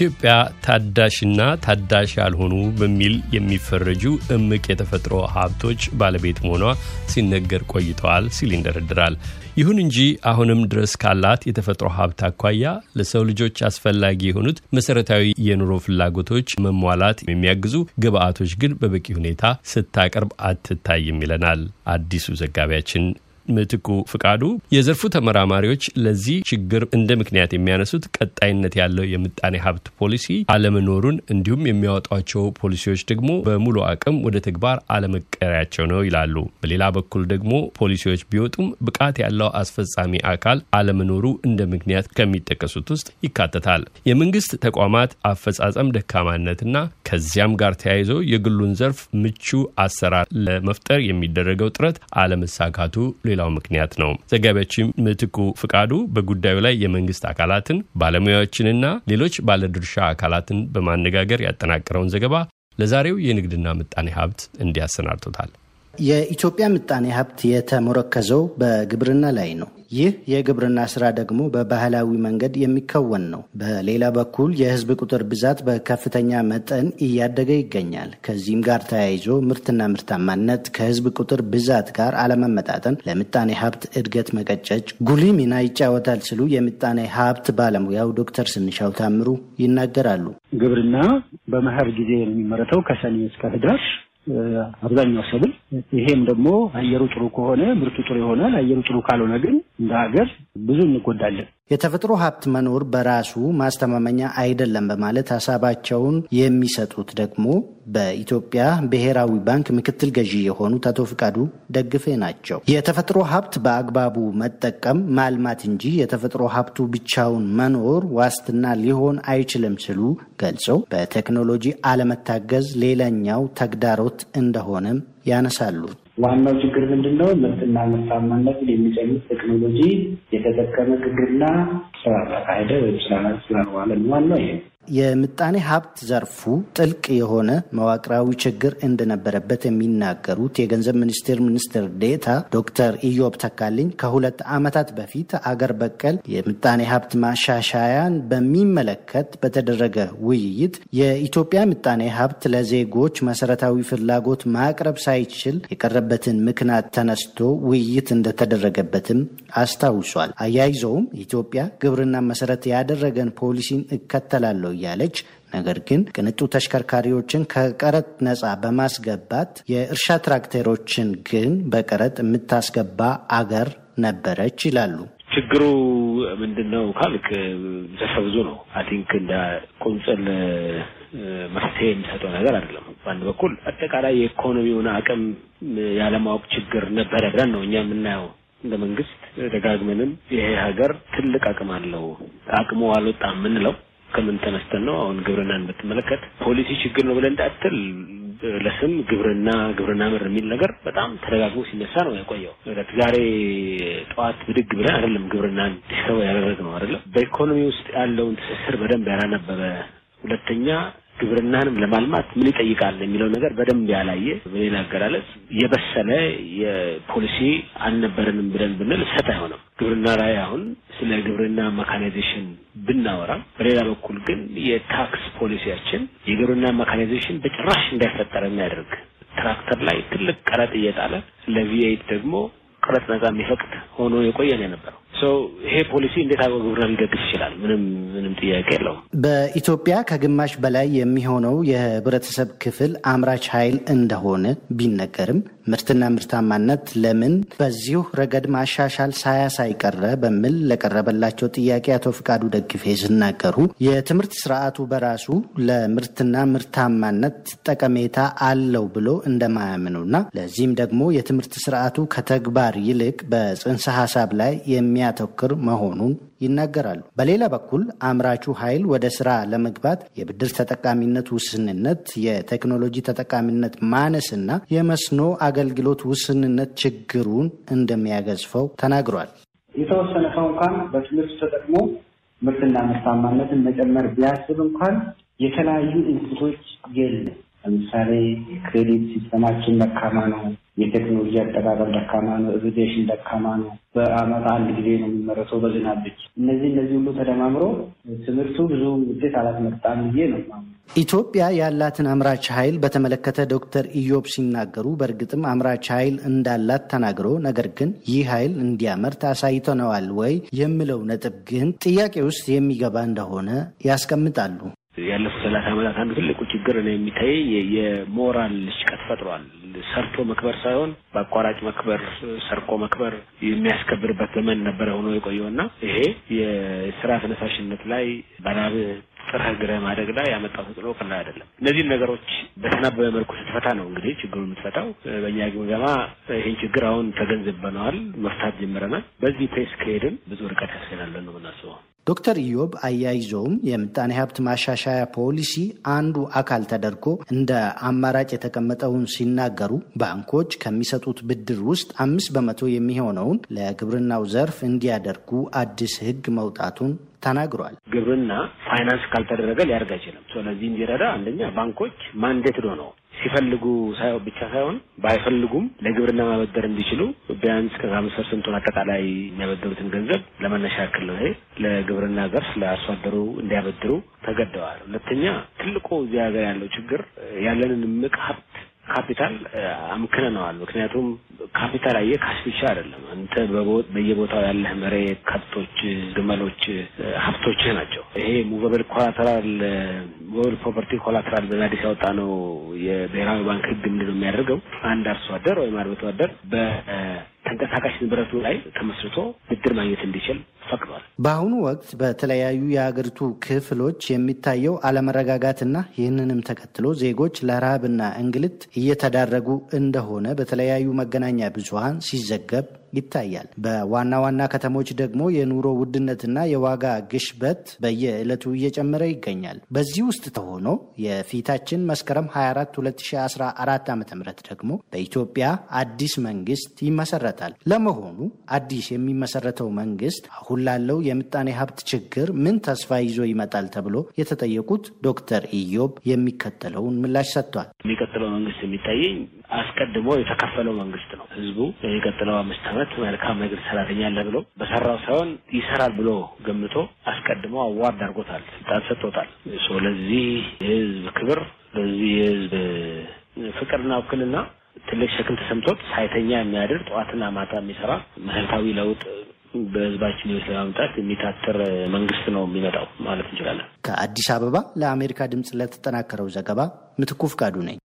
ኢትዮጵያ ታዳሽና ታዳሽ ያልሆኑ በሚል የሚፈረጁ እምቅ የተፈጥሮ ሀብቶች ባለቤት መሆኗ ሲነገር ቆይተዋል ሲል ይንደረድራል። ይሁን እንጂ አሁንም ድረስ ካላት የተፈጥሮ ሀብት አኳያ ለሰው ልጆች አስፈላጊ የሆኑት መሰረታዊ የኑሮ ፍላጎቶች መሟላት የሚያግዙ ግብአቶች ግን በበቂ ሁኔታ ስታቀርብ አትታይም ይለናል አዲሱ ዘጋቢያችን ምትኩ ፍቃዱ የዘርፉ ተመራማሪዎች ለዚህ ችግር እንደ ምክንያት የሚያነሱት ቀጣይነት ያለው የምጣኔ ሀብት ፖሊሲ አለመኖሩን እንዲሁም የሚያወጧቸው ፖሊሲዎች ደግሞ በሙሉ አቅም ወደ ተግባር አለመቀሪያቸው ነው ይላሉ። በሌላ በኩል ደግሞ ፖሊሲዎች ቢወጡም ብቃት ያለው አስፈጻሚ አካል አለመኖሩ እንደ ምክንያት ከሚጠቀሱት ውስጥ ይካተታል። የመንግስት ተቋማት አፈጻጸም ደካማነትና ከዚያም ጋር ተያይዞ የግሉን ዘርፍ ምቹ አሰራር ለመፍጠር የሚደረገው ጥረት አለመሳካቱ ሌላው ምክንያት ነው። ዘጋቢያችን ምትኩ ፍቃዱ በጉዳዩ ላይ የመንግስት አካላትን ባለሙያዎችንና ሌሎች ባለድርሻ አካላትን በማነጋገር ያጠናቀረውን ዘገባ ለዛሬው የንግድና ምጣኔ ሀብት እንዲያሰናድቶታል። የኢትዮጵያ ምጣኔ ሀብት የተሞረከዘው በግብርና ላይ ነው። ይህ የግብርና ስራ ደግሞ በባህላዊ መንገድ የሚከወን ነው። በሌላ በኩል የህዝብ ቁጥር ብዛት በከፍተኛ መጠን እያደገ ይገኛል። ከዚህም ጋር ተያይዞ ምርትና ምርታማነት ከህዝብ ቁጥር ብዛት ጋር አለመመጣጠን ለምጣኔ ሀብት እድገት መቀጨጭ ጉልህ ሚና ይጫወታል ሲሉ የምጣኔ ሀብት ባለሙያው ዶክተር ስንሻው ታምሩ ይናገራሉ። ግብርና በመኸር ጊዜ የሚመረተው ከሰኔ እስከ ህዳር አብዛኛው ሰብል። ይሄም ደግሞ አየሩ ጥሩ ከሆነ ምርቱ ጥሩ ይሆናል። አየሩ ጥሩ ካልሆነ ግን እንደ ሀገር ብዙ እንጎዳለን። የተፈጥሮ ሀብት መኖር በራሱ ማስተማመኛ አይደለም በማለት ሀሳባቸውን የሚሰጡት ደግሞ በኢትዮጵያ ብሔራዊ ባንክ ምክትል ገዢ የሆኑት አቶ ፍቃዱ ደግፌ ናቸው። የተፈጥሮ ሀብት በአግባቡ መጠቀም ማልማት እንጂ የተፈጥሮ ሀብቱ ብቻውን መኖር ዋስትና ሊሆን አይችልም ሲሉ ገልጸው በቴክኖሎጂ አለመታገዝ ሌላኛው ተግዳሮት እንደሆነም ያነሳሉ። ዋናው ችግር ምንድን ነው? ምርትና ምርታማነትን የሚጨምር ቴክኖሎጂ የተጠቀመ ግብርና ስላላካሄደ ወይም ስላልዋለ ዋናው ይሄ የምጣኔ ሀብት ዘርፉ ጥልቅ የሆነ መዋቅራዊ ችግር እንደነበረበት የሚናገሩት የገንዘብ ሚኒስቴር ሚኒስትር ዴታ ዶክተር ኢዮብ ተካልኝ ከሁለት ዓመታት በፊት አገር በቀል የምጣኔ ሀብት ማሻሻያን በሚመለከት በተደረገ ውይይት የኢትዮጵያ ምጣኔ ሀብት ለዜጎች መሰረታዊ ፍላጎት ማቅረብ ሳይችል የቀረበትን ምክንያት ተነስቶ ውይይት እንደተደረገበትም አስታውሷል። አያይዘውም ኢትዮጵያ ግብርና መሰረት ያደረገን ፖሊሲን እከተላለሁ እያለች ነገር ግን ቅንጡ ተሽከርካሪዎችን ከቀረጥ ነፃ በማስገባት የእርሻ ትራክተሮችን ግን በቀረጥ የምታስገባ አገር ነበረች ይላሉ። ችግሩ ምንድን ነው ካልክ ዘርፈ ብዙ ነው። I think እንደ ቁንጽል መፍትሄ የሚሰጠው ነገር አይደለም። በአንድ በኩል አጠቃላይ የኢኮኖሚውን አቅም ያለማወቅ ችግር ነበረ ብለን ነው እኛ የምናየው እንደ መንግስት ደጋግመንም ይሄ ሀገር ትልቅ አቅም አለው አቅሙ አልወጣም የምንለው ከምን ተነስተን ነው? አሁን ግብርናን ብትመለከት ፖሊሲ ችግር ነው ብለን እንዳትል ለስም ግብርና ግብርና ምር የሚል ነገር በጣም ተደጋግሞ ሲነሳ ነው የቆየው። ዛሬ ጠዋት ብድግ ብለን አይደለም ግብርናን discover ያደረግነው አይደለም። በኢኮኖሚ ውስጥ ያለውን ትስስር በደንብ ያላነበበ ሁለተኛ ግብርናንም ለማልማት ምን ይጠይቃል የሚለው ነገር በደንብ ያላየ፣ በሌላ አገላለጽ የበሰለ ፖሊሲ አልነበረንም ብለን ብንል ስህተት አይሆንም። ግብርና ላይ አሁን ስለ ግብርና mechanization ብናወራ፣ በሌላ በኩል ግን የታክስ ፖሊሲያችን የግብርና mechanization በጭራሽ እንዳይፈጠር የሚያደርግ ትራክተር ላይ ትልቅ ቀረጥ እየጣለ ለቪኤት ደግሞ ቀረጥ ነጻ የሚፈቅድ ሆኖ የቆየ ነው የነበረው። ይሄ ፖሊሲ እንዴት አድርጎ ግብርና ሊደግፍ ይችላል? ምንም ምንም ጥያቄ የለውም። በኢትዮጵያ ከግማሽ በላይ የሚሆነው የህብረተሰብ ክፍል አምራች ኃይል እንደሆነ ቢነገርም ምርትና ምርታማነት ለምን በዚሁ ረገድ ማሻሻል ሳያሳይ ቀረ በሚል ለቀረበላቸው ጥያቄ አቶ ፍቃዱ ደግፌ ሲናገሩ የትምህርት ስርዓቱ በራሱ ለምርትና ምርታማነት ጠቀሜታ አለው ብሎ እንደማያምኑና ለዚህም ደግሞ የትምህርት ስርዓቱ ከተግባር ይልቅ በጽንሰ ሀሳብ ላይ የሚያተኩር መሆኑን ይናገራሉ። በሌላ በኩል አምራቹ ኃይል ወደ ስራ ለመግባት የብድር ተጠቃሚነት ውስንነት፣ የቴክኖሎጂ ተጠቃሚነት ማነስና የመስኖ አገልግሎት ውስንነት ችግሩን እንደሚያገዝፈው ተናግሯል። የተወሰነ ሰው እንኳን በትምህርት ተጠቅሞ ምርትና ምርታማነትን መጨመር ቢያስብ እንኳን የተለያዩ incentive ኦች የለም። ለምሳሌ የ credit system ኣችን ደካማ ነው። የቴክኖሎጂ አጠቃቀም ደካማ ነው፣ irrigation ደካማ ነው፣ በአመት አንድ ጊዜ ነው የሚመረተው በዝናብ ብቻ። እነዚህ እነዚህ ሁሉ ተደማምሮ ትምህርቱ ብዙ ውጤት አላስመጣም ብዬ ነው። ኢትዮጵያ ያላትን አምራች ኃይል በተመለከተ ዶክተር ኢዮብ ሲናገሩ በእርግጥም አምራች ኃይል እንዳላት ተናግሮ ነገር ግን ይህ ኃይል እንዲያመርት አሳይተነዋል ወይ የሚለው ነጥብ ግን ጥያቄ ውስጥ የሚገባ እንደሆነ ያስቀምጣሉ። ያለፉት ሰላሳ ዓመታት አንዱ ትልቁ ችግር ነው የሚታይ የሞራል ሽቀት ፈጥሯል። ሰርቶ መክበር ሳይሆን በአቋራጭ መክበር፣ ሰርቆ መክበር የሚያስከብርበት ዘመን ነበረ ሆኖ የቆየውና ይሄ የስራ ተነሳሽነት ላይ በላብ ጥረህ ግረህ ማደግ ላይ ያመጣው ተጽዕኖ ቀላል አይደለም። እነዚህን ነገሮች በተናበበ መልኩ ስትፈታ ነው እንግዲህ ችግሩ የምትፈታው። በእኛ ግምገማ ይህን ችግር አሁን ተገንዝበነዋል፣ መፍታት ጀምረናል። በዚህ pace ከሄድን ብዙ ርቀት ያስገናለን ነው የምናስበው። ዶክተር ኢዮብ አያይዘውም የምጣኔ ሀብት ማሻሻያ ፖሊሲ አንዱ አካል ተደርጎ እንደ አማራጭ የተቀመጠውን ሲናገሩ ባንኮች ከሚሰጡት ብድር ውስጥ አምስት በመቶ የሚሆነውን ለግብርናው ዘርፍ እንዲያደርጉ አዲስ ሕግ መውጣቱን ተናግሯል። ግብርና ፋይናንስ ካልተደረገ ሊያደርግ አይችልም። ስለዚህ እንዲረዳ አንደኛ ባንኮች mandate ነው ሲፈልጉ ሳይሆን ብቻ ሳይሆን ባይፈልጉም ለግብርና ማበደር እንዲችሉ ቢያንስ ከዛ አምስት percent ቱን አጠቃላይ የሚያበደሩትን ገንዘብ ለመነሻ ያክል ነው። ይሄ ለግብርና ዘርፍ ለአርሶ አደሩ እንዲያበድሩ ተገደዋል። ሁለተኛ ትልቁ እዚህ ሀገር ያለው ችግር ያለንን እምቅ ሀብት ካፒታል አምክነነዋል። ምክንያቱም ካፒታል አየህ cash ብቻ አይደለም። አንተ በየቦታው ያለህ መሬት፣ ከብቶች፣ ግመሎች ሀብቶችህ ናቸው። ይሄ movable collateral movable property collateral በአዲስ ያወጣ ነው የብሔራዊ ባንክ ሕግ ምንድን ነው የሚያደርገው አንድ አርሶ አደር ወይም አርብቶ አደር በተንቀሳቃሽ ንብረቱ ላይ ተመስርቶ ብድር ማግኘት እንዲችል ፈቅዷል። በአሁኑ ወቅት በተለያዩ የሀገሪቱ ክፍሎች የሚታየው አለመረጋጋትና ይህንንም ተከትሎ ዜጎች ለረሃብና እንግልት እየተዳረጉ እንደሆነ በተለያዩ መገናኛ ብዙኃን ሲዘገብ ይታያል። በዋና ዋና ከተሞች ደግሞ የኑሮ ውድነትና የዋጋ ግሽበት በየዕለቱ እየጨመረ ይገኛል። በዚህ ውስጥ ተሆኖ የፊታችን መስከረም 24 2014 ዓ ም ደግሞ በኢትዮጵያ አዲስ መንግስት ይመሰረታል። ለመሆኑ አዲስ የሚመሰረተው መንግስት አሁን ላለው የምጣኔ ሀብት ችግር ምን ተስፋ ይዞ ይመጣል ተብሎ የተጠየቁት ዶክተር ኢዮብ የሚከተለውን ምላሽ ሰጥቷል። የሚቀጥለው መንግስት የሚታየኝ አስቀድሞ የተከፈለው መንግስት ነው። ህዝቡ የሚቀጥለው አምስት ዓመት መልካም ሰራተኛ አለ ብሎ በሰራው ሳይሆን ይሰራል ብሎ ገምቶ አስቀድሞ አዋርድ አድርጎታል፣ ስልጣን ሰጥቶታል። ለዚህ የህዝብ ክብር፣ ለዚህ የህዝብ ፍቅርና ውክልና ትልቅ ሸክም ተሰምቶት ሳይተኛ የሚያድር ጠዋትና ማታ የሚሰራ መሰረታዊ ለውጥ በህዝባችን ህይወት ለማምጣት የሚታትር መንግስት ነው የሚመጣው ማለት እንችላለን። ከአዲስ አበባ ለአሜሪካ ድምፅ ለተጠናከረው ዘገባ ምትኩ ፍቃዱ ነኝ።